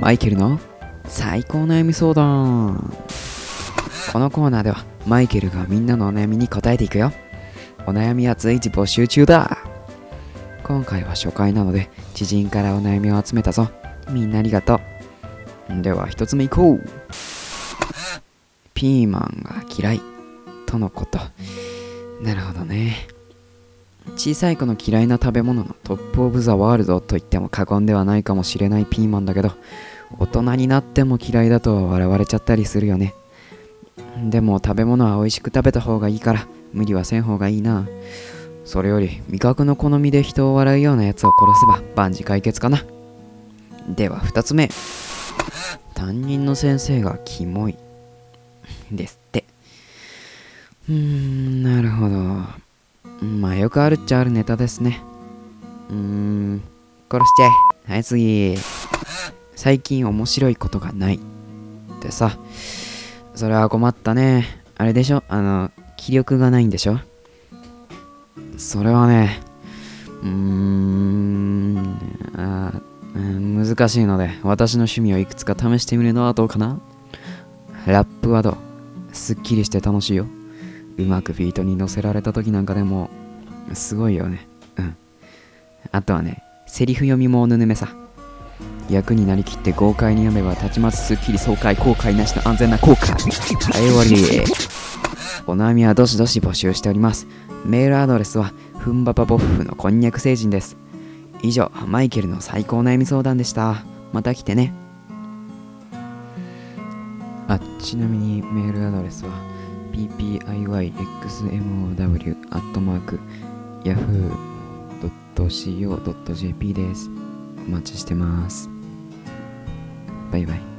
マイケルの最高悩み相談。このコーナーではマイケルがみんなのお悩みに答えていくよ。お悩みは随時募集中だ。今回は初回なので知人からお悩みを集めたぞ。みんなありがとう。では一つ目いこう。ピーマンが嫌いとのこと。なるほどね。小さい子の嫌いな食べ物のトップオブザワールドと言っても過言ではないかもしれないピーマンだけど大人になっても嫌いだと笑われちゃったりするよね。でも食べ物は美味しく食べた方がいいから無理はせん方がいいな。それより味覚の好みで人を笑うようなやつを殺せば万事解決かな。では2つ目。担任の先生がキモい。ですって。うーんなるほど。くあるっちゃあるネタですね。うーん、殺しちゃえ。はい次。最近面白いことがない。ってさ、それは困ったね。あれでしょ？あの、気力がないんでしょ？それはね、うーん、あ難しいので、私の趣味をいくつか試してみるのはどうかな？ラップはどう？すっきりして楽しいよ。うまくビートに乗せられた時なんかでもすごいよね。うん。あとはねセリフ読みもおぬぬめさ。役になりきって豪快に読めばたちまつすっきり爽快後悔なしの安全な効果。はい終わりお悩みはどしどし募集しております。メールアドレスはふんばばボッフのこんにゃく星人です。以上マイケルの最高悩み相談でした。また来てね。あちなみにメールアドレスは ppiyxmow yahoo.co.jp です。お待ちしてます。バイバイ。